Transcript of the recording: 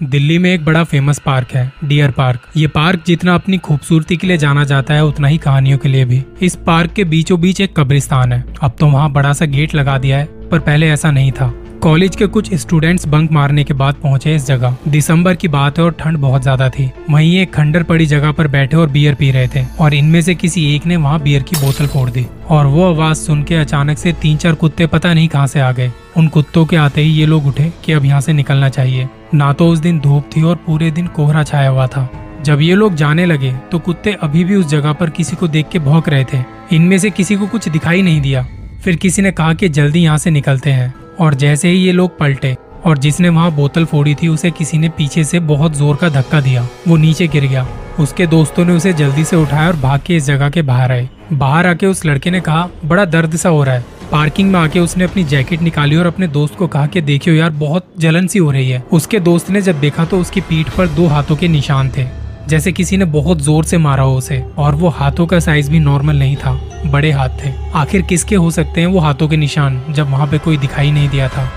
दिल्ली में एक बड़ा फ़ेमस पार्क है डियर पार्क ये पार्क जितना अपनी खूबसूरती के लिए जाना जाता है, उतना ही कहानियों के लिए भी. इस पार्क के बीचों बीच एक कब्रिस्तान है. अब तो वहाँ बड़ा सा गेट लगा दिया है, पर पहले ऐसा नहीं था. कॉलेज के कुछ स्टूडेंट्स बंक मारने के बाद पहुँचे इस जगह। दिसंबर की बात है और ठंड बहुत ज़्यादा थी। वहीं एक खंडर पड़ी जगह पर बैठे और बियर पी रहे थे और इनमें से किसी एक ने वहाँ बियर की बोतल फोड़ दी। और वो आवाज़ सुन के अचानक से तीन चार कुत्ते पता नहीं कहाँ से आ गए। उन कुत्तों के आते ही ये लोग उठे कि अब यहाँ से निकलना चाहिए। ना तो उस दिन धूप थी और पूरे दिन कोहरा छाया हुआ था। जब ये लोग जाने लगे तो कुत्ते अभी भी उस जगह पर किसी को देख के भौंक रहे थे। इनमें से किसी को कुछ दिखाई नहीं दिया। फिर किसी ने कहा कि जल्दी यहाँ से निकलते हैं। और जैसे ही ये लोग पलटे और जिसने वहाँ बोतल फोड़ी थी, उसे किसी ने पीछे से बहुत ज़ोर का धक्का दिया। वो नीचे गिर गया। उसके दोस्तों ने उसे जल्दी से उठाया और भाग के इस जगह के बाहर आए। बाहर आके उस लड़के ने कहा, बड़ा दर्द सा हो रहा है। पार्किंग में आके उसने अपनी जैकेट निकाली और अपने दोस्त को कहा कि, देखियो यार, बहुत जलन सी हो रही है। उसके दोस्त ने जब देखा तो उसकी पीठ पर दो हाथों के निशान थे। जैसे किसी ने बहुत ज़ोर से मारा हो उसे, और वो हाथों का साइज़ भी नॉर्मल नहीं था। बड़े हाथ थे। आखिर किसके हो सकते हैं वो हाथों के निशान, जब वहाँ पे कोई दिखाई नहीं दिया था?